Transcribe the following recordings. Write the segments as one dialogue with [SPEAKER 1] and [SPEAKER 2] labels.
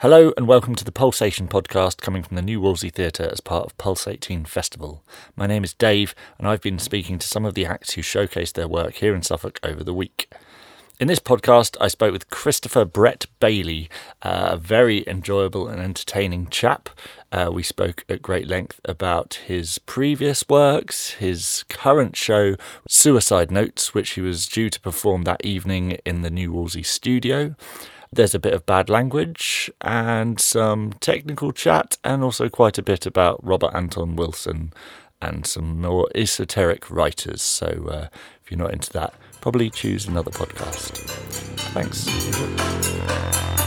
[SPEAKER 1] Hello and welcome to the Pulsation podcast coming from the New Wolsey Theatre as part of Pulse 18 Festival. My name is Dave and I've been speaking to some of the acts who showcased their work here in Suffolk over the week. In this podcast, I spoke with Christopher Brett Bailey, uh, a very enjoyable and entertaining chap. Uh, we spoke at great length about his previous works, his current show, Suicide Notes, which he was due to perform that evening in the New Wolsey studio. There's a bit of bad language and some technical chat, and also quite a bit about Robert Anton Wilson and some more esoteric writers. So uh, if you're not into that, probably choose another podcast. Thanks.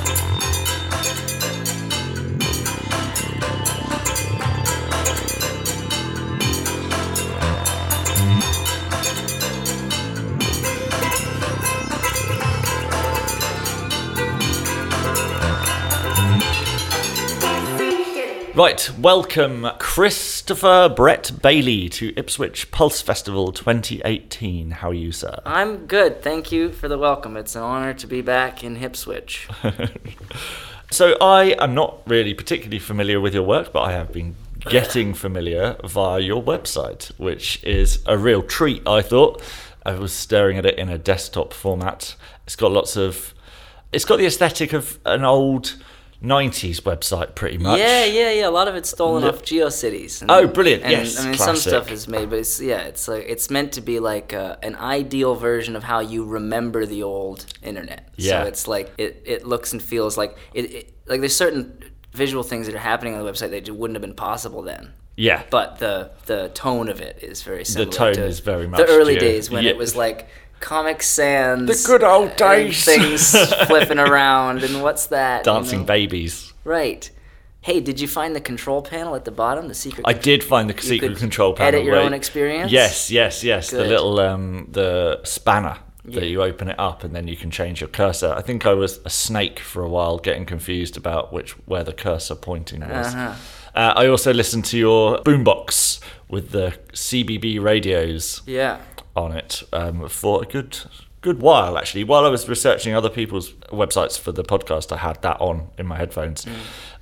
[SPEAKER 1] Right, welcome Christopher Brett Bailey to Ipswich Pulse Festival 2018. How are you, sir?
[SPEAKER 2] I'm good. Thank you for the welcome. It's an honor to be back in Ipswich.
[SPEAKER 1] So I am not really particularly familiar with your work, but I have been getting familiar via your website, which is a real treat, I thought. I was staring at it in a desktop format. It's got lots of it's got the aesthetic of an old 90s website pretty much.
[SPEAKER 2] Yeah, yeah, yeah. A lot of it's stolen off GeoCities. And,
[SPEAKER 1] Oh, brilliant.
[SPEAKER 2] And,
[SPEAKER 1] Yes,
[SPEAKER 2] I mean, some stuff is made, but it's yeah, it's like it's meant to be like uh an ideal version of how you remember the old internet.
[SPEAKER 1] Yeah.
[SPEAKER 2] So it's like it, it looks and feels like it, it like there's certain visual things that are happening on the website that just wouldn't have been possible then.
[SPEAKER 1] Yeah.
[SPEAKER 2] But the the tone of it is very similar.
[SPEAKER 1] The tone
[SPEAKER 2] to
[SPEAKER 1] is very much
[SPEAKER 2] the early days when
[SPEAKER 1] yeah.
[SPEAKER 2] it was like. Comic Sans,
[SPEAKER 1] The good old days.
[SPEAKER 2] things flipping around, and what's that? you
[SPEAKER 1] Dancing
[SPEAKER 2] know?
[SPEAKER 1] babies.
[SPEAKER 2] Right. Hey, did you find the control panel at the bottom? The secret.
[SPEAKER 1] I did find the
[SPEAKER 2] You
[SPEAKER 1] secret
[SPEAKER 2] could
[SPEAKER 1] control panel.
[SPEAKER 2] Edit your
[SPEAKER 1] where-
[SPEAKER 2] own experience.
[SPEAKER 1] Yes, yes, yes. The little um, the spanner
[SPEAKER 2] Yeah.
[SPEAKER 1] that you open it up and then you can change your cursor. I think I was a snake for a while, getting confused about which where the cursor pointing was.
[SPEAKER 2] Uh-huh.
[SPEAKER 1] Uh, I also listened to your boombox with the CBB radios
[SPEAKER 2] Yeah.
[SPEAKER 1] on it um, for a good good while actually. While I was researching other people's websites for the podcast, I had that on in my headphones.
[SPEAKER 2] Mm.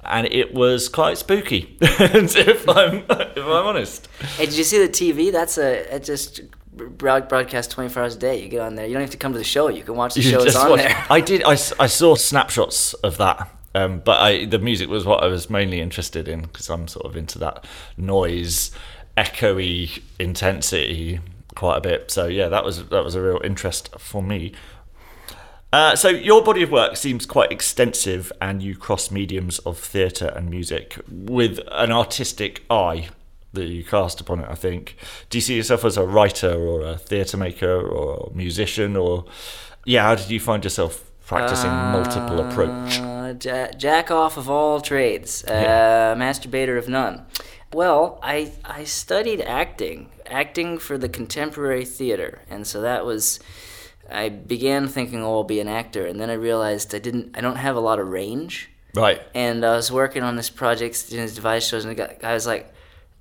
[SPEAKER 1] And it was quite spooky, if I'm if I'm honest.
[SPEAKER 2] Hey, did you see the TV? That's a it just broad, broadcast 24 hours a day. You get on there. You don't have to come to the show. You can watch the
[SPEAKER 1] You
[SPEAKER 2] show. It's on
[SPEAKER 1] watch-
[SPEAKER 2] there.
[SPEAKER 1] I did. I, I saw snapshots of that, um, but I, the music was what I was mainly interested in because I'm sort of into that noise, echoey intensity quite a bit. So yeah, that was that was a real interest for me. Uh, so your body of work seems quite extensive, and you cross mediums of theatre and music with an artistic eye that you cast upon it. I think. Do you see yourself as a writer or a theatre maker or musician, or yeah? How did you find yourself practicing multiple approach?
[SPEAKER 2] Uh, ja- jack off of all trades, uh, masturbator of none. Well, I I studied acting, acting for the contemporary theater, and so that was. I began thinking, oh, I'll be an actor, and then I realized I didn't. I don't have a lot of range.
[SPEAKER 1] Right.
[SPEAKER 2] and I was working on this project doing these device shows, and the guy, guy was like,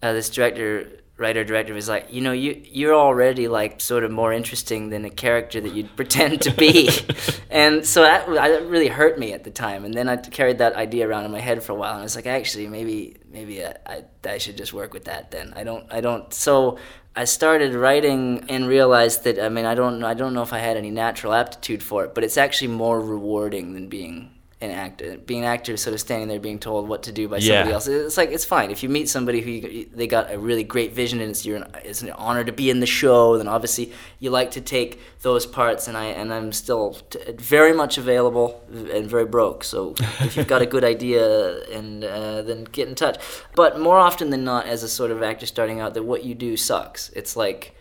[SPEAKER 2] uh, this director, writer, director was like, you know, you you're already like sort of more interesting than a character that you'd pretend to be, and so that, that really hurt me at the time. And then I carried that idea around in my head for a while, and I was like, actually, maybe maybe I, I, I should just work with that then. I don't I don't so. I started writing and realized that I mean I don't I don't know if I had any natural aptitude for it, but it's actually more rewarding than being an actor. Being an actor sort of standing there being told what to do by somebody
[SPEAKER 1] Yeah.
[SPEAKER 2] else. It's like it's fine if you meet somebody who you, they got a really great vision and it's your it's an honor to be in the show. Then obviously you like to take those parts, and I and I'm still t- very much available and very broke. So if you've got a good idea, and uh, then get in touch. But more often than not, as a sort of actor starting out, that what you do sucks. It's like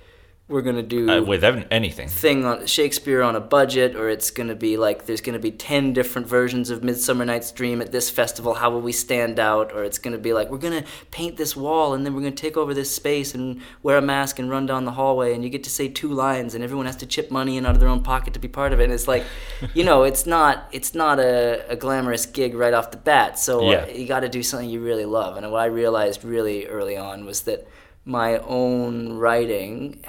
[SPEAKER 2] we're gonna do
[SPEAKER 1] Uh, with anything.
[SPEAKER 2] thing on Shakespeare on a budget, or it's going to be like there's going to be 10 different versions of Midsummer Night's Dream at this festival. How will we stand out? Or it's going to be like we're going to paint this wall and then we're going to take over this space and wear a mask and run down the hallway and you get to say two lines and everyone has to chip money in out of their own pocket to be part of it. And it's like, you know, it's not it's not a, a glamorous gig right off the bat. So uh,
[SPEAKER 1] Yeah.
[SPEAKER 2] you got to do something you really love. And what I realized really early on was that my own writing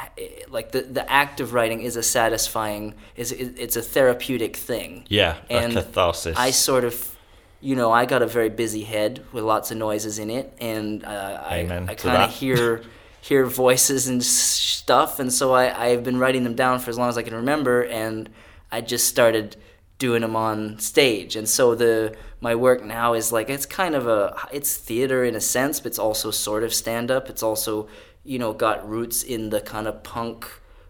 [SPEAKER 2] like the, the act of writing is a satisfying is it's a therapeutic thing
[SPEAKER 1] Yeah,
[SPEAKER 2] and
[SPEAKER 1] catharsis.
[SPEAKER 2] i sort of you know, I got a very busy head with lots of noises in it, and uh, I, I kind of hear hear voices and stuff, and so I I've been writing them down for as long as I can remember, and I just started doing them on stage, and so the my work now is like it's kind of a it's theater in a sense, but it's also sort of stand up. It's also you know got roots in the kind of punk,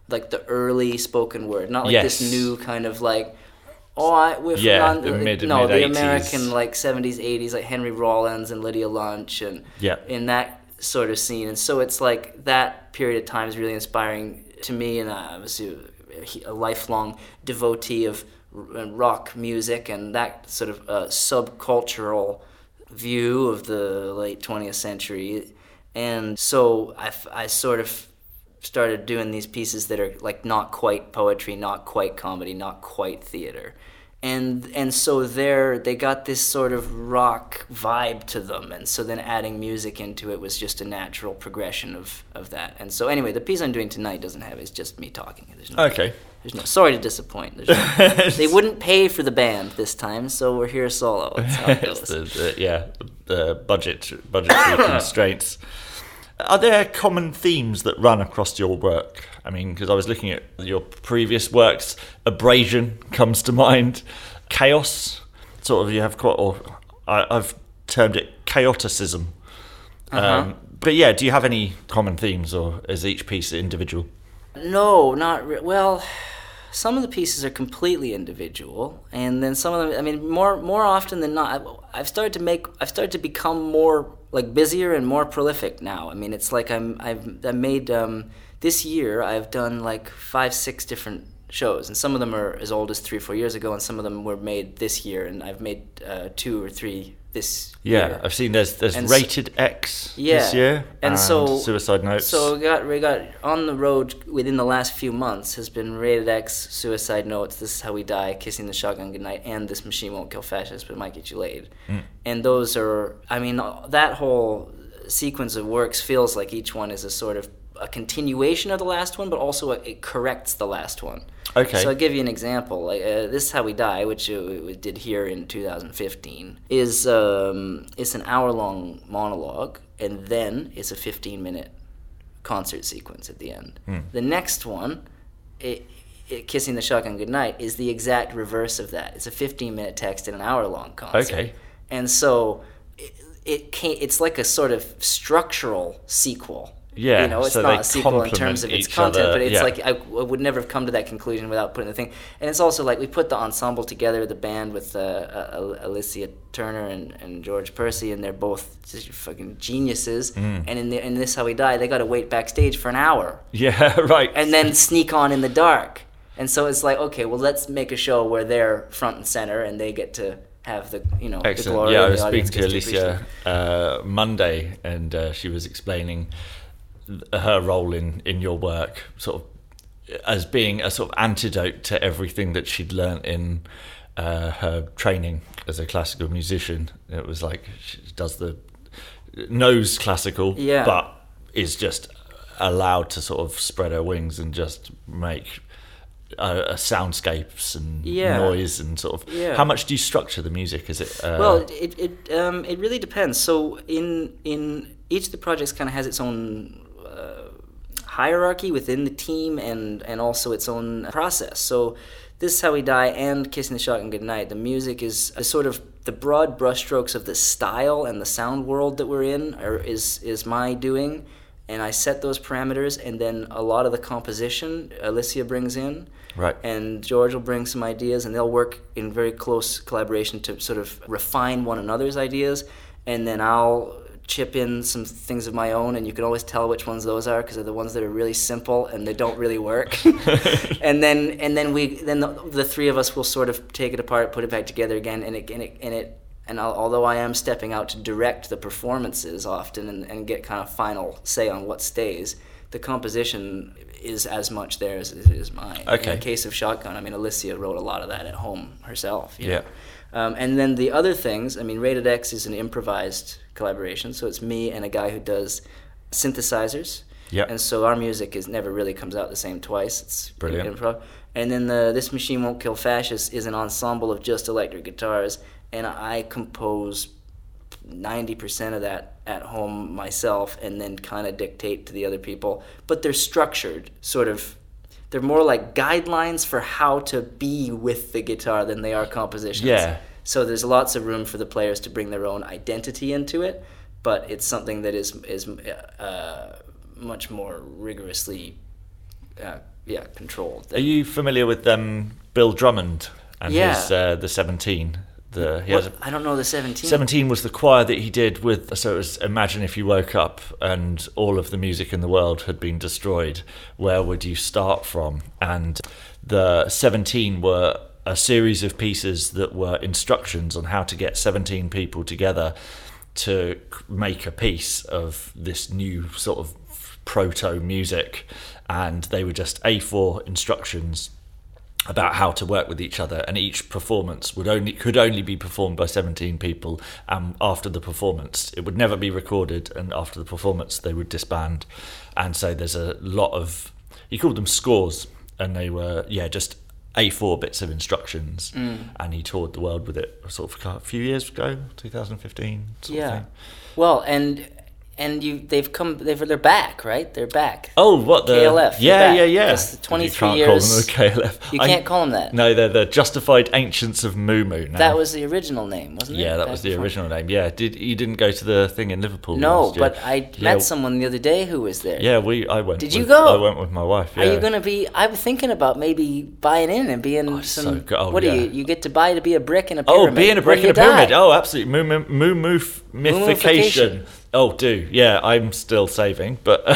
[SPEAKER 2] like the early spoken word, not like
[SPEAKER 1] Yes.
[SPEAKER 2] this new kind of like. Oh, I, we're
[SPEAKER 1] Yeah, the mid-
[SPEAKER 2] no, the
[SPEAKER 1] mid-eighties.
[SPEAKER 2] American like '70s, '80s, like Henry Rollins and Lydia Lunch, and
[SPEAKER 1] Yeah.
[SPEAKER 2] in that sort of scene. And so it's like that period of time is really inspiring to me, and I was a, a lifelong devotee of rock music and that sort of uh, subcultural view of the late 20th century. And so I, I sort of started doing these pieces that are like not quite poetry, not quite comedy, not quite theater. And and so there they got this sort of rock vibe to them. And so then adding music into it was just a natural progression of, of that. And so anyway, the piece I'm doing tonight doesn't have it's just me talking. There's no
[SPEAKER 1] Okay.
[SPEAKER 2] there's no sorry to disappoint. No, they wouldn't pay for the band this time, so we're here solo. That's how it goes.
[SPEAKER 1] the, the, yeah, the budget budgetary constraints. Are there common themes that run across your work? I mean, because I was looking at your previous works, abrasion comes to mind, chaos. Sort of, you have quite, or I, I've termed it chaoticism.
[SPEAKER 2] Uh-huh.
[SPEAKER 1] Um, but yeah, do you have any common themes, or is each piece individual?
[SPEAKER 2] No, not re- well. Some of the pieces are completely individual, and then some of them. I mean, more more often than not, I've started to make. I've started to become more like busier and more prolific now. I mean, it's like I'm. I've I made um, this year. I've done like five, six different shows, and some of them are as old as three, four years ago, and some of them were made this year, and I've made uh, two or three this
[SPEAKER 1] Yeah,
[SPEAKER 2] year.
[SPEAKER 1] I've seen there's there's
[SPEAKER 2] And
[SPEAKER 1] rated X
[SPEAKER 2] Yeah,
[SPEAKER 1] this year,
[SPEAKER 2] and so-
[SPEAKER 1] Suicide Notes.
[SPEAKER 2] So we got we got on the road within the last few months has been Rated X, Suicide Notes, This Is How We Die, Kissing the Shotgun Goodnight, and This Machine Won't Kill Fascists but Might Get You Laid. Hmm. And those are, I mean, that whole sequence of works feels like each one is a sort of a continuation of the last one, but also it corrects the last one.
[SPEAKER 1] Okay.
[SPEAKER 2] So I'll give you an example. Like uh, this is how we die, which uh, we did here in 2015, is um, it's an hour long monologue, and then it's a 15 minute concert sequence at the end. The next one, it, it, kissing the shotgun goodnight, is the exact reverse of that. It's a 15 minute text and an hour long concert.
[SPEAKER 1] Okay.
[SPEAKER 2] And so it, it can't, it's like a sort of structural sequel.
[SPEAKER 1] Yeah,
[SPEAKER 2] you know, it's
[SPEAKER 1] so
[SPEAKER 2] not a sequel in terms of its content,
[SPEAKER 1] other,
[SPEAKER 2] but it's
[SPEAKER 1] yeah.
[SPEAKER 2] like I, I would never have come to that conclusion without putting the thing. And it's also like we put the ensemble together, the band with uh, uh, Alicia Turner and, and George Percy, and they're both just fucking geniuses.
[SPEAKER 1] Mm.
[SPEAKER 2] And in, the, in this how we die, they got to wait backstage for an hour
[SPEAKER 1] yeah, right.
[SPEAKER 2] and then sneak on in the dark. And so it's like, okay, well, let's make a show where they're front and center and they get to have the you know the
[SPEAKER 1] Excellent.
[SPEAKER 2] glory.
[SPEAKER 1] Yeah, I was speaking to Alicia uh, Monday, and uh, she was explaining her role in in your work, sort of as being a sort of antidote to everything that she'd learnt in uh, her training as a classical musician. It was like she does the knows classical,
[SPEAKER 2] Yeah.
[SPEAKER 1] but is just allowed to sort of spread her wings and just make. Uh, uh, soundscapes and
[SPEAKER 2] Yeah.
[SPEAKER 1] noise and sort of
[SPEAKER 2] Yeah.
[SPEAKER 1] how much do you structure the music is it uh,
[SPEAKER 2] Well, it it um, it really depends. So in in each of the projects kind of has its own uh, hierarchy within the team and and also its own process. So this is how we die and kissing the shotgun goodnight. The music is a sort of the broad brushstrokes of the style and the sound world that we're in are, is is my doing. And I set those parameters, and then a lot of the composition Alicia brings in
[SPEAKER 1] Right.
[SPEAKER 2] and George will bring some ideas, and they'll work in very close collaboration to sort of refine one another's ideas, and then I'll chip in some things of my own, and you can always tell which ones those are because they're the ones that are really simple and they don't really work. and then and then we then the, the three of us will sort of take it apart, put it back together again, and it and it and it. And al- although I am stepping out to direct the performances often and, and get kind of final say on what stays, the composition is as much theirs as it is mine.
[SPEAKER 1] Okay.
[SPEAKER 2] In the case of Shotgun, I mean, Alicia wrote a lot of that at home herself. you know.
[SPEAKER 1] Yeah.
[SPEAKER 2] Um, and then the other things, I mean, Rated X is an improvised collaboration, so it's me and a guy who does synthesizers.
[SPEAKER 1] Yep.
[SPEAKER 2] And so our music is never really comes out the same twice. It's
[SPEAKER 1] Brilliant.
[SPEAKER 2] Improv. And then the This Machine Won't Kill Fascists is an ensemble of just electric guitars and I compose ninety percent of that at home myself, and then kind of dictate to the other people. But they're structured, sort of. They're more like guidelines for how to be with the guitar than they are compositions.
[SPEAKER 1] Yeah.
[SPEAKER 2] So there's lots of room for the players to bring their own identity into it, but it's something that is is uh, much more rigorously, uh, yeah, controlled.
[SPEAKER 1] Are you familiar with um, Bill Drummond and
[SPEAKER 2] Yeah.
[SPEAKER 1] his uh, the Seventeen? The he
[SPEAKER 2] What-
[SPEAKER 1] has a,
[SPEAKER 2] I don't know the 17.
[SPEAKER 1] 17 was the choir that he did with so it was imagine if you woke up and all of the music in the world had been destroyed where would you start from and the 17 were a series of pieces that were instructions on how to get 17 people together to make a piece of this new sort of proto music. And they were just A4 instructions about how to work with each other. And each performance would only could only be performed by 17 people. And after the performance it would never be recorded. And after the performance they would disband. And so there's a lot of he called them scores. And they were yeah just A4 bits of instructions mm. and he toured the world with it sort of a few years ago 2015 sort of
[SPEAKER 2] yeah.
[SPEAKER 1] thing.
[SPEAKER 2] Well, and and you they've come they've they're back, right? They're back.
[SPEAKER 1] Oh, what the
[SPEAKER 2] KLF,
[SPEAKER 1] Yeah, yeah, yeah.
[SPEAKER 2] That's the 23
[SPEAKER 1] you can't
[SPEAKER 2] years-
[SPEAKER 1] call them the KLF.
[SPEAKER 2] You
[SPEAKER 1] I-
[SPEAKER 2] can't call them that.
[SPEAKER 1] No, they're the Justified Ancients of Mu Mu. Now.
[SPEAKER 2] That was the original name, wasn't it?
[SPEAKER 1] Yeah, that
[SPEAKER 2] Back
[SPEAKER 1] was the
[SPEAKER 2] before?
[SPEAKER 1] original name. Yeah, did you didn't go to the thing in Liverpool?
[SPEAKER 2] No,
[SPEAKER 1] last year?
[SPEAKER 2] but I
[SPEAKER 1] Yeah,
[SPEAKER 2] met someone the other day who was there.
[SPEAKER 1] Yeah, we. I went.
[SPEAKER 2] Did you go?
[SPEAKER 1] I went with my wife.
[SPEAKER 2] Are you gonna be? I was thinking about maybe buying in and being
[SPEAKER 1] Oh,
[SPEAKER 2] some.
[SPEAKER 1] so good. Oh,
[SPEAKER 2] what do you? You get to buy to be a brick in a
[SPEAKER 1] oh,
[SPEAKER 2] pyramid Oh,
[SPEAKER 1] being a brick in a pyramid.
[SPEAKER 2] die.
[SPEAKER 1] Oh, absolutely. Moo moo mythification. Oh, do yeah. I'm still saving, but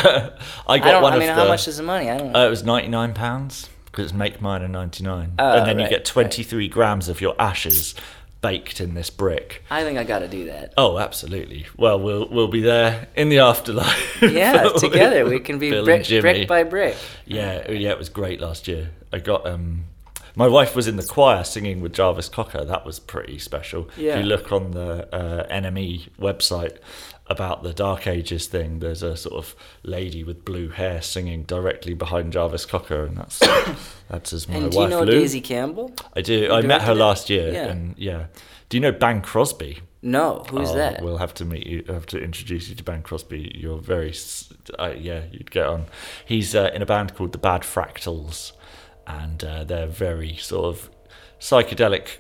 [SPEAKER 1] I got
[SPEAKER 2] I don't.
[SPEAKER 1] one
[SPEAKER 2] I mean,
[SPEAKER 1] of
[SPEAKER 2] how
[SPEAKER 1] the.
[SPEAKER 2] much is the money? I don't.
[SPEAKER 1] Uh, it was ninety nine pounds because it's make mine and ninety nine,
[SPEAKER 2] Oh,
[SPEAKER 1] and then you
[SPEAKER 2] right,
[SPEAKER 1] get twenty three grams of your ashes baked in this brick.
[SPEAKER 2] I think I got to do that.
[SPEAKER 1] Oh, absolutely. Well, we'll we'll be there in the afterlife.
[SPEAKER 2] Yeah,
[SPEAKER 1] With
[SPEAKER 2] together we can be
[SPEAKER 1] Bill and
[SPEAKER 2] brick,
[SPEAKER 1] Jimmy.
[SPEAKER 2] brick by brick.
[SPEAKER 1] Yeah, oh, yeah, it was great last year. I got um my wife was in the choir singing with Jarvis Cocker. That was pretty special.
[SPEAKER 2] Yeah.
[SPEAKER 1] If you look on the uh, NME website about the Dark Ages thing, there's a sort of lady with blue hair singing directly behind Jarvis Cocker, and that's that's as my
[SPEAKER 2] And
[SPEAKER 1] wife
[SPEAKER 2] do you know
[SPEAKER 1] Lou.
[SPEAKER 2] Daisy Campbell?
[SPEAKER 1] I do. I met her last year,
[SPEAKER 2] Yeah.
[SPEAKER 1] and yeah. Do you know Bang Crosby?
[SPEAKER 2] No, who's
[SPEAKER 1] Oh,
[SPEAKER 2] that?
[SPEAKER 1] We'll have to meet you. Have to introduce you to Ben Crosby. You're very, uh, yeah, you'd get on. He's uh, in a band called the Bad Fractals, and uh, they're very sort of psychedelic,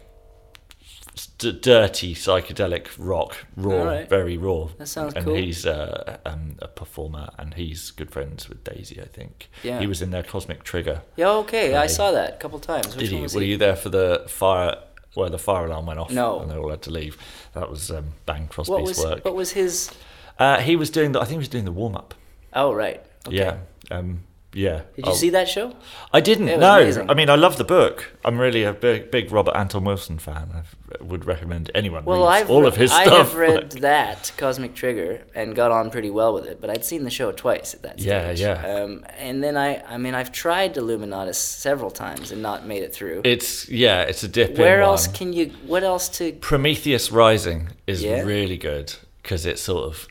[SPEAKER 1] d- dirty psychedelic rock, raw,
[SPEAKER 2] Alright.
[SPEAKER 1] very raw.
[SPEAKER 2] That sounds
[SPEAKER 1] and
[SPEAKER 2] cool.
[SPEAKER 1] he's uh, um, a performer, and he's good friends with Daisy. I think.
[SPEAKER 2] Yeah.
[SPEAKER 1] He was in their Cosmic Trigger.
[SPEAKER 2] Yeah, okay. I saw that a couple times. Which
[SPEAKER 1] Did you? Were
[SPEAKER 2] he?
[SPEAKER 1] you there for the fire? Where the fire alarm went off,
[SPEAKER 2] No.
[SPEAKER 1] and they all had to leave. That was um, Bang Crosby's
[SPEAKER 2] What was
[SPEAKER 1] work.
[SPEAKER 2] what was his?
[SPEAKER 1] Uh, he was doing the. I think he was doing the warm up.
[SPEAKER 2] Oh right. Okay.
[SPEAKER 1] Yeah. Um, yeah.
[SPEAKER 2] Did you
[SPEAKER 1] Oh,
[SPEAKER 2] see that show?
[SPEAKER 1] I didn't. No.
[SPEAKER 2] amazing.
[SPEAKER 1] I mean, I love the book. I'm really a big, big Robert Anton Wilson fan. I would recommend anyone
[SPEAKER 2] Well,
[SPEAKER 1] reads
[SPEAKER 2] I've
[SPEAKER 1] all
[SPEAKER 2] re-
[SPEAKER 1] of his
[SPEAKER 2] I
[SPEAKER 1] stuff.
[SPEAKER 2] I have read
[SPEAKER 1] like-
[SPEAKER 2] that Cosmic Trigger and got on pretty well with it, but I'd seen the show twice at that
[SPEAKER 1] Yeah,
[SPEAKER 2] stage.
[SPEAKER 1] yeah.
[SPEAKER 2] Um, and then I, I mean, I've tried Illuminatus several times and not made it through.
[SPEAKER 1] it's yeah, it's a dip.
[SPEAKER 2] Where else
[SPEAKER 1] one.
[SPEAKER 2] can you? What else to?
[SPEAKER 1] Prometheus Rising is
[SPEAKER 2] Yeah?
[SPEAKER 1] really good because it sort of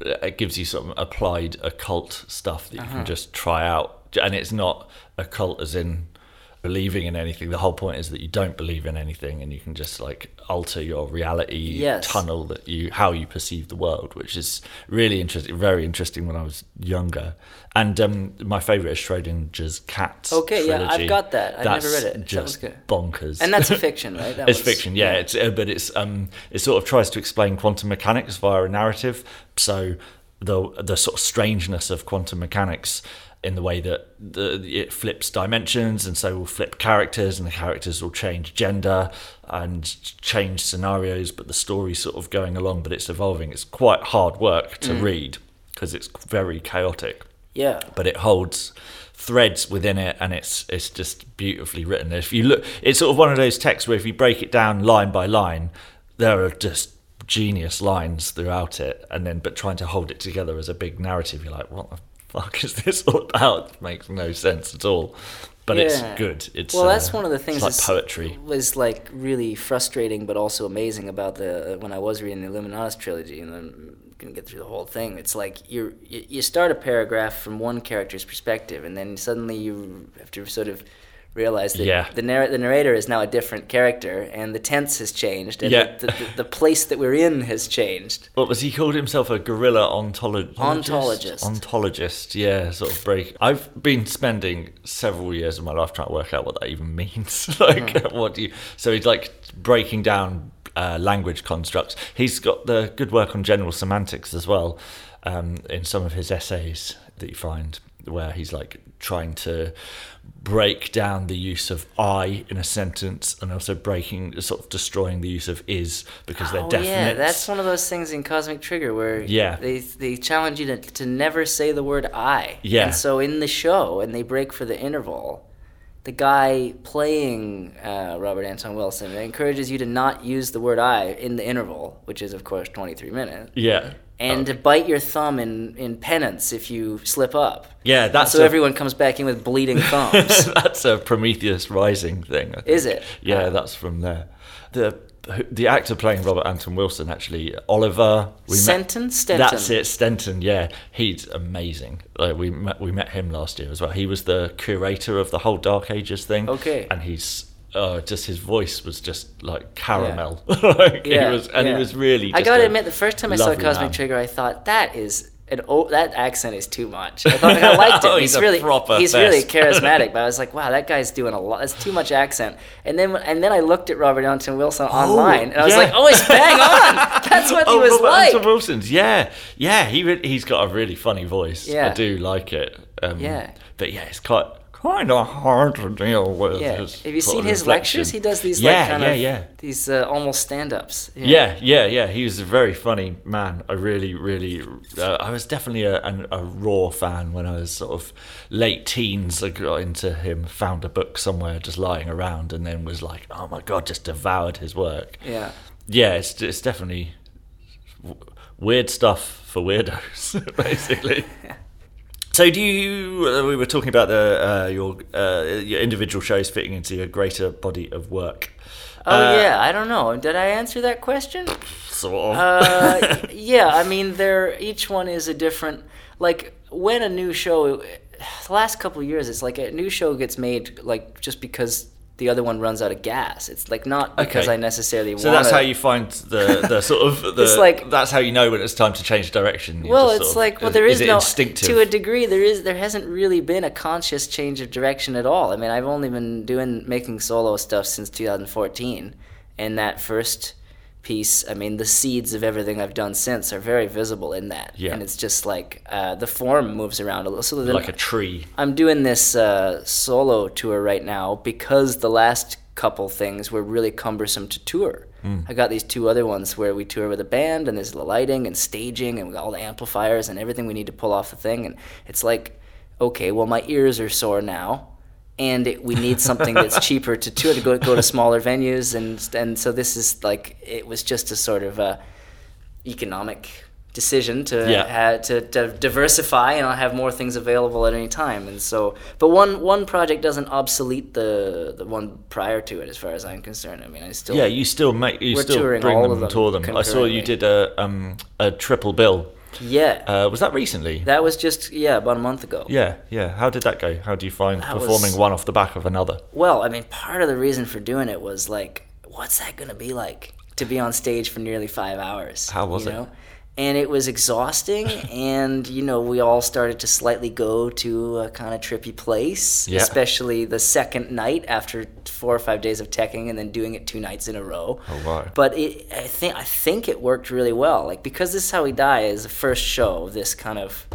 [SPEAKER 1] it gives you some applied occult stuff that you
[SPEAKER 2] Uh-huh.
[SPEAKER 1] can just try out, and it's not occult as in believing in anything. The whole point is that you don't believe in anything, and you can just like alter your reality
[SPEAKER 2] Yes.
[SPEAKER 1] tunnel that you how you perceive the world, which is really interesting. Very interesting when I was younger. And um, my favorite is Schrodinger's Cats.
[SPEAKER 2] Okay, yeah, I've got that. I've never read it.
[SPEAKER 1] Just bonkers.
[SPEAKER 2] And that's a fiction, right? That
[SPEAKER 1] it's
[SPEAKER 2] was-
[SPEAKER 1] fiction, yeah. It's uh, but it's um it sort of tries to explain quantum mechanics via a narrative. So the the sort of strangeness of quantum mechanics in the way that the it flips dimensions and so will flip characters and the characters will change gender and change scenarios but the story's sort of going along but it's evolving. It's quite hard work to mm. read because it's very chaotic.
[SPEAKER 2] Yeah.
[SPEAKER 1] but it holds threads within it and it's it's just beautifully written. If you look it's sort of one of those texts where if you break it down line by line there are just genius lines throughout it and then but trying to hold it together as a big narrative you're like what the fuck is this all about? It makes no sense at all. But it's good. It's
[SPEAKER 2] well, that's
[SPEAKER 1] uh,
[SPEAKER 2] one of the things
[SPEAKER 1] like poetry.
[SPEAKER 2] was like really frustrating, but also amazing about the when I was reading the Illuminatus trilogy, and then gonna get through the whole thing. It's like you you start a paragraph from one character's perspective, and then suddenly you have to sort of realize that
[SPEAKER 1] Yeah.
[SPEAKER 2] the, narr- the narrator is now a different character and the tense has changed and
[SPEAKER 1] Yeah.
[SPEAKER 2] the, the, the place that we're in has changed.
[SPEAKER 1] What was he called himself? A guerrilla ontologist.
[SPEAKER 2] Ontologist.
[SPEAKER 1] Ontologist. Yeah, sort of break. I've been spending several years of my life trying to work out what that even means. like,
[SPEAKER 2] Hmm.
[SPEAKER 1] what do you? So he's like breaking down uh, language constructs. He's got the good work on general semantics as well. Um, in some of his essays that you find, where he's like trying to break down the use of I in a sentence, and also breaking, sort of destroying the use of is because they're
[SPEAKER 2] Oh
[SPEAKER 1] definite.
[SPEAKER 2] yeah, that's one of those things in Cosmic Trigger where
[SPEAKER 1] Yeah.
[SPEAKER 2] they they challenge you to, to never say the word I.
[SPEAKER 1] Yeah.
[SPEAKER 2] And so in the show, and they break for the interval, the guy playing uh, Robert Anton Wilson encourages you to not use the word I in the interval, which is of course 23 minutes,
[SPEAKER 1] yeah.
[SPEAKER 2] And to bite your thumb in, in penance if you slip up.
[SPEAKER 1] Yeah, that's
[SPEAKER 2] so
[SPEAKER 1] a-
[SPEAKER 2] everyone comes back in with bleeding thumbs.
[SPEAKER 1] that's a Prometheus Rising thing.
[SPEAKER 2] Is it?
[SPEAKER 1] Yeah,
[SPEAKER 2] Ah.
[SPEAKER 1] that's from there. The the actor playing Robert Anton Wilson actually Oliver we
[SPEAKER 2] Stenton? Stenton.
[SPEAKER 1] That's it, Stenton. Yeah, he's amazing. Like we met, we met him last year as well. He was the curator of the whole Dark Ages thing.
[SPEAKER 2] Okay.
[SPEAKER 1] and he's. Uh, just his voice was just like caramel. like
[SPEAKER 2] Yeah,
[SPEAKER 1] he was, and
[SPEAKER 2] yeah.
[SPEAKER 1] he was really.
[SPEAKER 2] I gotta admit, the first time I saw Cosmic
[SPEAKER 1] man.
[SPEAKER 2] Trigger, I thought that is an o- that accent is too much. I thought I liked it.
[SPEAKER 1] Oh,
[SPEAKER 2] he's,
[SPEAKER 1] he's
[SPEAKER 2] really
[SPEAKER 1] proper
[SPEAKER 2] he's really charismatic. But I was like, wow, that guy's doing a lot. That's too much accent. And then and then I looked at Robert Anton Wilson online, and I was
[SPEAKER 1] yeah.
[SPEAKER 2] like, oh, he's bang on. That's what he
[SPEAKER 1] oh,
[SPEAKER 2] was
[SPEAKER 1] Robert
[SPEAKER 2] like.
[SPEAKER 1] Anton Wilson's, yeah, yeah. He re- he's got a really funny voice.
[SPEAKER 2] Yeah.
[SPEAKER 1] I do like it. Um,
[SPEAKER 2] Yeah.
[SPEAKER 1] but yeah, it's quite kind of hard to deal with.
[SPEAKER 2] Yeah. Have you seen his lectures? He does these
[SPEAKER 1] yeah,
[SPEAKER 2] like kind
[SPEAKER 1] yeah,
[SPEAKER 2] of
[SPEAKER 1] yeah.
[SPEAKER 2] these uh, almost stand-ups.
[SPEAKER 1] Yeah, yeah, yeah. He was a very funny man. I really, really, uh, I was definitely a, an, a RAW fan when I was sort of late teens. I got into him, found a book somewhere just lying around, and then was like, oh my god, just devoured his work.
[SPEAKER 2] Yeah.
[SPEAKER 1] Yeah, it's it's definitely w- weird stuff for weirdos, basically. So, do you? Uh, we were talking about the uh, your uh, your individual shows fitting into your greater body of work.
[SPEAKER 2] Oh
[SPEAKER 1] Uh,
[SPEAKER 2] yeah. I don't know. Did I answer that question?
[SPEAKER 1] Sort of.
[SPEAKER 2] Uh, yeah, I mean, they're each one is a different. Like when a new show, the last couple of years, it's like a new show gets made like just because the other one runs out of gas. It's like not because
[SPEAKER 1] Okay.
[SPEAKER 2] I necessarily want.
[SPEAKER 1] so that's how you find the, the sort of the.
[SPEAKER 2] It's like-
[SPEAKER 1] that's how you know when it's time to change direction. You
[SPEAKER 2] Well, it's
[SPEAKER 1] sort of-
[SPEAKER 2] like well, there is,
[SPEAKER 1] it
[SPEAKER 2] no
[SPEAKER 1] instinctive.
[SPEAKER 2] to a degree. There is there hasn't really been a conscious change of direction at all. I mean, I've only been doing making solo stuff since 2014, and that first piece. I mean, the seeds of everything I've done since are very visible in that.
[SPEAKER 1] Yeah.
[SPEAKER 2] and it's just like uh, the form moves around a little. So then
[SPEAKER 1] like a tree.
[SPEAKER 2] I'm doing this uh, solo tour right now because the last couple things were really cumbersome to tour. I got these two other ones where we tour with a band and there's the lighting and staging and we got all the amplifiers and everything we need to pull off the thing. And it's like, okay, well, my ears are sore now. And it, we need something that's cheaper to tour to go go to smaller venues and and so this is like it was just a sort of a economic decision to
[SPEAKER 1] Yeah.
[SPEAKER 2] ha- to, to diversify and have more things available at any time and so but one one project doesn't obsolete the the one prior to it as far as I'm concerned I mean I still
[SPEAKER 1] Yeah, you still make you still bring them
[SPEAKER 2] them
[SPEAKER 1] tour them. I saw you did a um a triple bill.
[SPEAKER 2] Yeah
[SPEAKER 1] Uh, was that recently?
[SPEAKER 2] that was just yeah about a month ago
[SPEAKER 1] yeah, yeah. How did that go? How do you find
[SPEAKER 2] That
[SPEAKER 1] performing
[SPEAKER 2] was-
[SPEAKER 1] one off the back of another?
[SPEAKER 2] Well, I mean, part of the reason for doing it was like, what's that going to be like to be on stage for nearly five hours?
[SPEAKER 1] How was
[SPEAKER 2] you
[SPEAKER 1] it?
[SPEAKER 2] Know? And it was exhausting, and you know, we all started to slightly go to a kind of trippy place,
[SPEAKER 1] Yeah.
[SPEAKER 2] especially the second night after four or five days of teching, and then doing it two nights in a row.
[SPEAKER 1] Oh, wow.
[SPEAKER 2] But it, I think I think it worked really well, like because this is how we die is the first show of this kind of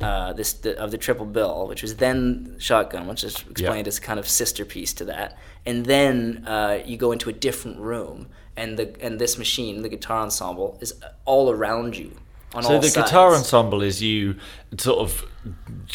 [SPEAKER 2] uh, this the, of the triple bill, which was then Shotgun, which is explained as kind of sister piece to that, and then uh, you go into a different room, and the and this machine, the guitar ensemble, is all around you. On
[SPEAKER 1] So
[SPEAKER 2] all
[SPEAKER 1] the
[SPEAKER 2] sides.
[SPEAKER 1] guitar ensemble is you sort of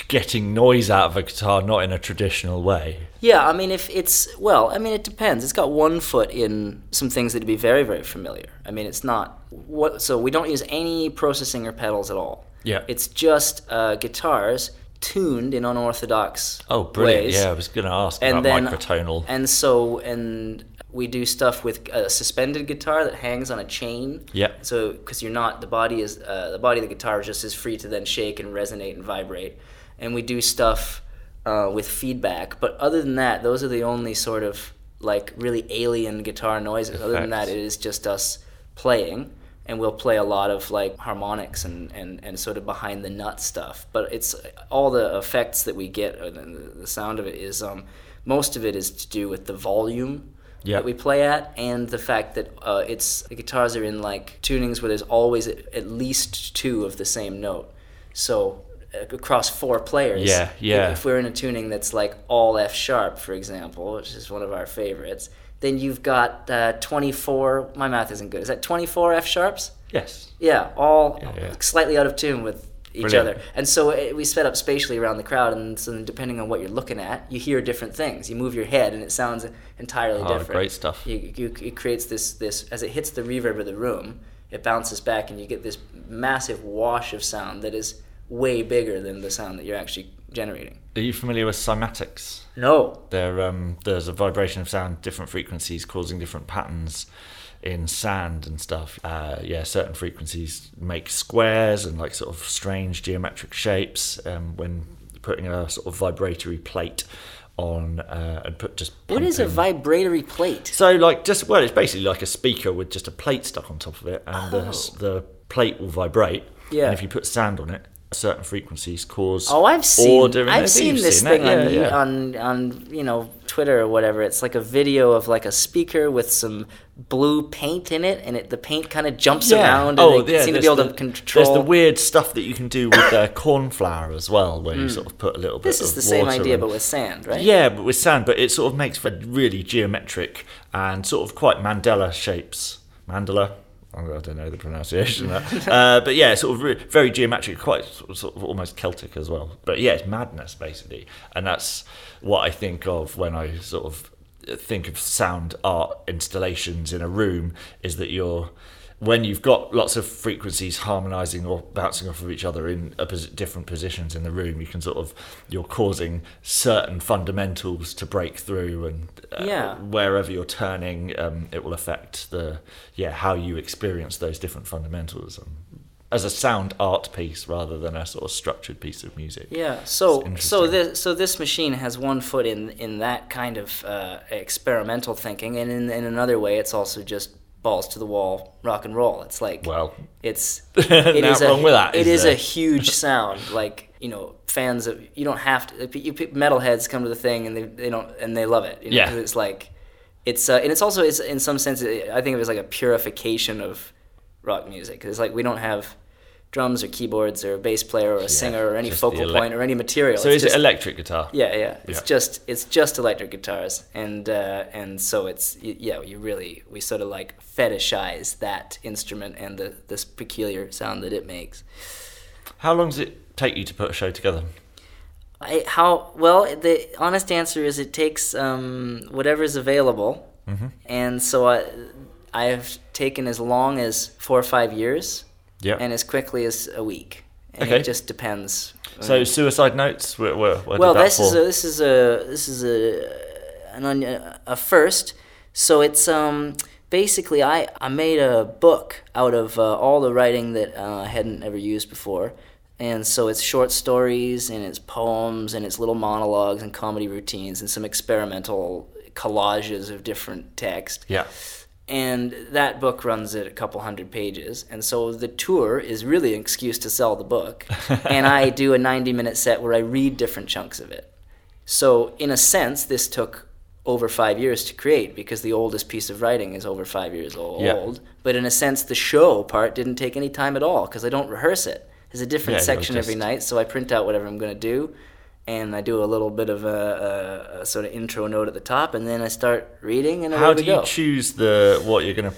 [SPEAKER 1] getting noise out of a guitar, not in a traditional way.
[SPEAKER 2] Yeah, I mean, if it's well, I mean, it depends. It's got one foot in some things that'd be very, very familiar. I mean, it's not what. So we don't use any processing or pedals at all.
[SPEAKER 1] Yeah.
[SPEAKER 2] it's just uh, guitars tuned in unorthodox.
[SPEAKER 1] Oh, brilliant!
[SPEAKER 2] ways.
[SPEAKER 1] Yeah, I was going to ask
[SPEAKER 2] And
[SPEAKER 1] about
[SPEAKER 2] then-
[SPEAKER 1] microtonal.
[SPEAKER 2] And so, and we do stuff with a suspended guitar that hangs on a chain.
[SPEAKER 1] Yeah.
[SPEAKER 2] So, because you're not the body is uh, the body of the guitar just is free to then shake and resonate and vibrate, and we do stuff uh, with feedback. But other than that, those are the only sort of like really alien guitar noises. Other than that, it is just us playing. And we'll play a lot of like harmonics and, and, and sort of behind the nut stuff. But it's all the effects that we get, or the, the sound of it is um, most of it is to do with the volume
[SPEAKER 1] Yeah.
[SPEAKER 2] that we play at, and the fact that uh, it's the guitars are in like tunings where there's always at, at least two of the same note. So across four players,
[SPEAKER 1] Yeah, yeah.
[SPEAKER 2] If we're in a tuning that's like all F sharp, for example, which is one of our favorites, then you've got uh, 24. My math isn't good. Is that 24 F sharps?
[SPEAKER 1] Yes.
[SPEAKER 2] Yeah, all
[SPEAKER 1] Yeah, yeah.
[SPEAKER 2] slightly out of tune with each
[SPEAKER 1] Brilliant.
[SPEAKER 2] other. And so it, we sped up spatially around the crowd, and so depending on what you're looking at, you hear different things. You move your head, and it sounds entirely
[SPEAKER 1] Oh,
[SPEAKER 2] different.
[SPEAKER 1] great stuff.
[SPEAKER 2] You, you, it creates this, this, as it hits the reverb of the room, it bounces back, and you get this massive wash of sound that is way bigger than the sound that you're actually generating.
[SPEAKER 1] Are you familiar with cymatics?
[SPEAKER 2] No.
[SPEAKER 1] There, um, there's a vibration of sound, different frequencies causing different patterns in sand and stuff. Uh, yeah, certain frequencies make squares and like sort of strange geometric shapes um, when putting a sort of vibratory plate on uh, and put just.
[SPEAKER 2] What is a vibratory plate?
[SPEAKER 1] So like just well, it's basically like a speaker with just a plate stuck on top of it, and the
[SPEAKER 2] Oh.
[SPEAKER 1] the plate will vibrate.
[SPEAKER 2] Yeah.
[SPEAKER 1] And if you put sand on it, certain frequencies cause.
[SPEAKER 2] Oh, I've seen. I've seen this
[SPEAKER 1] seen
[SPEAKER 2] thing on,
[SPEAKER 1] yeah, yeah.
[SPEAKER 2] on on you know Twitter or whatever. It's like a video of like a speaker with some blue paint in it, and it the paint kind of jumps around. And
[SPEAKER 1] oh,
[SPEAKER 2] they
[SPEAKER 1] yeah.
[SPEAKER 2] seem to
[SPEAKER 1] there's
[SPEAKER 2] be able
[SPEAKER 1] the,
[SPEAKER 2] to control.
[SPEAKER 1] There's the weird stuff that you can do with uh, corn flour as well, where you sort of put a little bit.
[SPEAKER 2] Hmm. this is
[SPEAKER 1] of
[SPEAKER 2] the same idea,
[SPEAKER 1] and-
[SPEAKER 2] but with sand, right?
[SPEAKER 1] Yeah, but with sand, but it sort of makes for really geometric and sort of quite Mandela shapes. I don't know the pronunciation uh, but yeah, sort of re- very geometric, quite sort of almost Celtic as well. But yeah, it's madness basically, and that's what I think of when I sort of think of sound art installations in a room. Is that you're when you've got lots of frequencies harmonizing or bouncing off of each other in a posi- different positions in the room, you can sort of you're causing certain fundamentals to break through, and uh,
[SPEAKER 2] Yeah.
[SPEAKER 1] wherever you're turning, um, it will affect the yeah how you experience those different fundamentals. Um, as a sound art piece rather than a sort of structured piece of music.
[SPEAKER 2] Yeah. So so this so this machine has one foot in in that kind of uh, experimental thinking, and in in another way, it's also just balls to the wall rock and roll. It's like
[SPEAKER 1] Well,
[SPEAKER 2] it's it is a
[SPEAKER 1] wrong with that,
[SPEAKER 2] it
[SPEAKER 1] is
[SPEAKER 2] is a huge sound. Like you know, fans of you don't have to. You metalheads come to the thing and they, they don't and they love it. You know,
[SPEAKER 1] Yeah.
[SPEAKER 2] It's like it's uh, and it's also it's in some sense I think of it as like a purification of rock music. It's like we don't have drums or keyboards or a bass player or a singer or any focal
[SPEAKER 1] elec-
[SPEAKER 2] point or any material.
[SPEAKER 1] so
[SPEAKER 2] It's
[SPEAKER 1] is
[SPEAKER 2] just-
[SPEAKER 1] it electric guitar?
[SPEAKER 2] yeah, yeah. It's
[SPEAKER 1] Yeah.
[SPEAKER 2] just it's just electric guitars, and uh, and so it's yeah. You really we sort of like fetishize that instrument and the this peculiar sound that it makes.
[SPEAKER 1] How long does it take you to put a show together?
[SPEAKER 2] I, how well the honest answer is it takes um, is available,
[SPEAKER 1] Mm-hmm.
[SPEAKER 2] and so I I've taken as long as four or five years,
[SPEAKER 1] Yeah.
[SPEAKER 2] and as quickly as a week. And
[SPEAKER 1] Okay.
[SPEAKER 2] it just depends.
[SPEAKER 1] so suicide notes. Where, where, where
[SPEAKER 2] well, this is a, this is a this is a an a first. So it's um basically I I made a book out of uh, all the writing that uh, I hadn't ever used before. And so it's short stories and it's poems and it's little monologues and comedy routines and some experimental collages of different text
[SPEAKER 1] yeah.
[SPEAKER 2] And that book runs at a couple hundred pages. And so the tour is really an excuse to sell the book. And i do a 90 minute set where i read different chunks of it. So in a sense this took over five years to create because the oldest piece of writing is over five years old
[SPEAKER 1] Yeah.
[SPEAKER 2] but in a sense the show part didn't take any time at all because i don't rehearse it. There's a different
[SPEAKER 1] Yeah,
[SPEAKER 2] section every night so i print out whatever i'm going to do and I do a little bit of a, a, a sort of intro note at the top, and then I start reading, and
[SPEAKER 1] How do you choose the what you're going to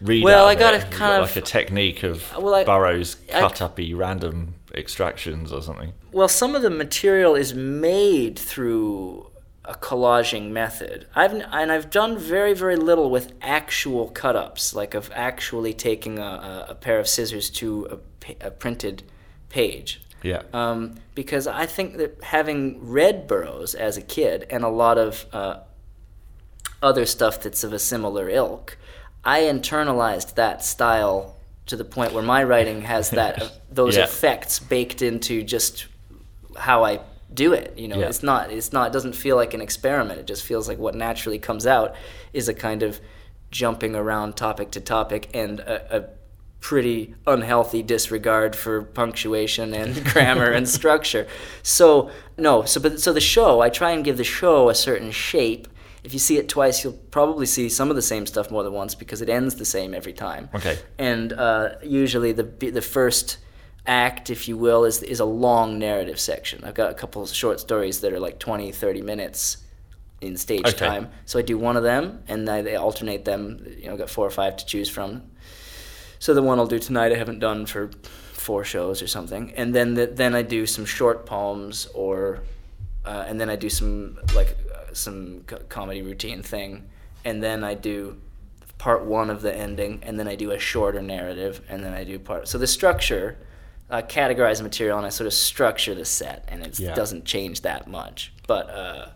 [SPEAKER 1] read?
[SPEAKER 2] Well, I gotta
[SPEAKER 1] it? You
[SPEAKER 2] kind
[SPEAKER 1] got,
[SPEAKER 2] of-
[SPEAKER 1] like a technique of
[SPEAKER 2] Well, I-
[SPEAKER 1] Burroughs cut uppy random extractions or something.
[SPEAKER 2] Well, some of the material is made through a collaging method. I've and I've done very very little with actual cut-ups, like of actually taking a, a, a pair of scissors to a, a printed page.
[SPEAKER 1] Yeah.
[SPEAKER 2] Um, because I think that having read Burroughs as a kid and a lot of uh, other stuff that's of a similar ilk, I internalized that style to the point where my writing has that those
[SPEAKER 1] Yeah.
[SPEAKER 2] effects baked into just how I do it. You know,
[SPEAKER 1] Yeah.
[SPEAKER 2] it's not it's not it doesn't feel like an experiment. It just feels like what naturally comes out is a kind of jumping around topic to topic and a, a pretty unhealthy disregard for punctuation and grammar and structure. So no, so but so the show, I try and give the show a certain shape. If you see it twice, you'll probably see some of the same stuff more than once because it ends the same every time.
[SPEAKER 1] Okay.
[SPEAKER 2] And uh, usually the the first act, if you will, is is a long narrative section. I've got a couple of short stories that are like 20, 30 minutes in stage
[SPEAKER 1] Okay.
[SPEAKER 2] time. So I do one of them, and I, they alternate them. You know, I've got four or five to choose from. So the one I'll do tonight, I haven't done for four shows or something, and then the, then I do some short poems, or uh, and then I do some like uh, some co- comedy routine thing, and then I do part one of the ending, and then I do a shorter narrative, and then I do part. So the structure, uh, categorize the material, and I sort of structure the set, and it
[SPEAKER 1] Yeah.
[SPEAKER 2] doesn't change that much, but. Uh,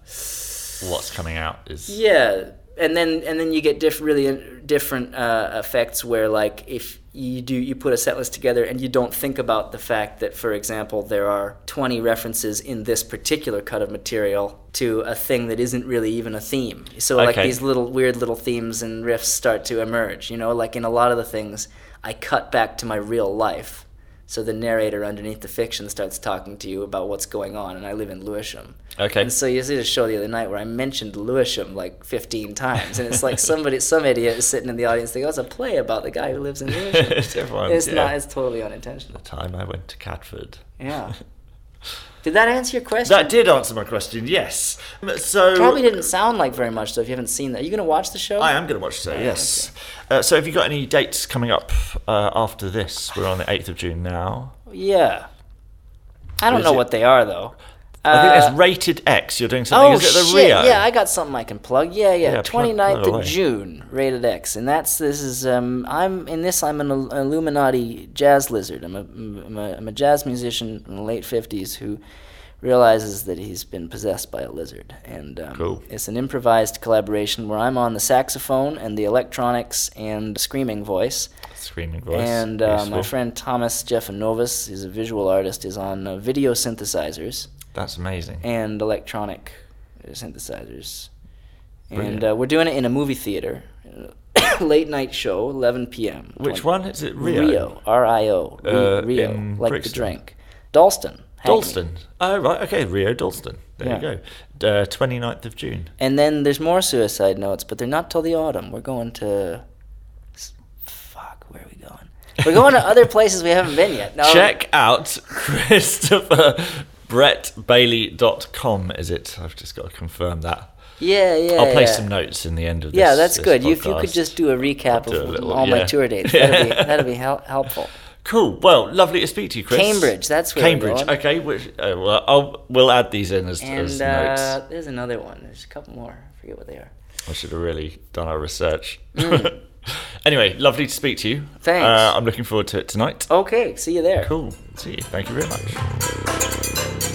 [SPEAKER 1] What's coming out is
[SPEAKER 2] yeah, and then and then you get diff- really different uh, effects where like if you do you put a set list together and you don't think about the fact that for example there are 20 references in this particular cut of material to a thing that isn't really even a theme. So like
[SPEAKER 1] Okay.
[SPEAKER 2] these little weird little themes and riffs start to emerge, you know, like in a lot of the things I cut back to my real life. So the narrator underneath the fiction starts talking to you about what's going on, and I live in Lewisham.
[SPEAKER 1] Okay.
[SPEAKER 2] And so you see a show the other night where I mentioned Lewisham like 15 times, and it's like somebody, some idiot is sitting in the audience thinking, "Oh, it's a play about the guy who lives in Lewisham."
[SPEAKER 1] Everyone-
[SPEAKER 2] it's
[SPEAKER 1] yeah.
[SPEAKER 2] not. It's totally unintentional.
[SPEAKER 1] the time I went to Catford.
[SPEAKER 2] Yeah. Did that answer your question?
[SPEAKER 1] That did answer my question. Yes. So
[SPEAKER 2] Probably didn't sound like very much though. If you haven't seen that, are you gonna watch the show?
[SPEAKER 1] I am going to watch that. Yes. Uh, so have you got any dates coming up uh, after this? We're on the eighth of June now.
[SPEAKER 2] Yeah. I don't
[SPEAKER 1] Is
[SPEAKER 2] know
[SPEAKER 1] it-
[SPEAKER 2] what they are though.
[SPEAKER 1] I think
[SPEAKER 2] Uh,
[SPEAKER 1] there's Rated X. You're doing something.
[SPEAKER 2] Oh
[SPEAKER 1] Is it the
[SPEAKER 2] shit!
[SPEAKER 1] Rio?
[SPEAKER 2] Yeah, I got something I can plug. Yeah, yeah.
[SPEAKER 1] Yeah, plug-
[SPEAKER 2] 29th
[SPEAKER 1] plug away.
[SPEAKER 2] of June, rated X, and that's this is um I'm in this I'm an Il- Illuminati jazz lizard. I'm a I'm a, I'm a jazz musician in the late 50s who realizes that he's been possessed by a lizard, and um,
[SPEAKER 1] Cool.
[SPEAKER 2] it's an improvised collaboration where I'm on the saxophone and the electronics and screaming voice.
[SPEAKER 1] Screaming voice.
[SPEAKER 2] And uh, my
[SPEAKER 1] Useful.
[SPEAKER 2] friend Thomas Jeffanovis, who's a visual artist, is on uh, video synthesizers
[SPEAKER 1] That's amazing.
[SPEAKER 2] and electronic synthesizers. And uh, we're doing it in a movie theater, late night show, 11 p.m.
[SPEAKER 1] Which
[SPEAKER 2] Twen-
[SPEAKER 1] one is it? Rio.
[SPEAKER 2] Rio, R I O,
[SPEAKER 1] Uh,
[SPEAKER 2] Rio, like
[SPEAKER 1] Brixton.
[SPEAKER 2] the drink. Dalston, Hackney.
[SPEAKER 1] Dalston. Oh right. Okay. Rio Dalston. There
[SPEAKER 2] Yeah.
[SPEAKER 1] you go. Uh, 29th of June.
[SPEAKER 2] And then there's more suicide notes, but they're not till the autumn. We're going to. Fuck, where are we going? We're going to other places we haven't been yet. No,
[SPEAKER 1] Check out Christopher brettbailey.com is it i've just got to confirm that
[SPEAKER 2] Yeah, yeah.
[SPEAKER 1] i'll place
[SPEAKER 2] yeah.
[SPEAKER 1] some notes in the end of this
[SPEAKER 2] Yeah, that's
[SPEAKER 1] this
[SPEAKER 2] good. You, if you could just do a recap
[SPEAKER 1] do a
[SPEAKER 2] of
[SPEAKER 1] little-
[SPEAKER 2] all my tour dates, that'd be, that'd be hel- helpful.
[SPEAKER 1] cool well lovely to speak to you chris
[SPEAKER 2] Cambridge, that's where
[SPEAKER 1] cambridge okay which, uh, well I'll, we'll add these in as,
[SPEAKER 2] And
[SPEAKER 1] as
[SPEAKER 2] uh,
[SPEAKER 1] notes
[SPEAKER 2] there's another one. There's a couple more. I forget what they are.
[SPEAKER 1] i should have really done our research anyway, lovely to speak to you.
[SPEAKER 2] Thanks.
[SPEAKER 1] Uh, I'm looking forward to it tonight.
[SPEAKER 2] Okay, see you there.
[SPEAKER 1] Cool. See you. Thank you very much.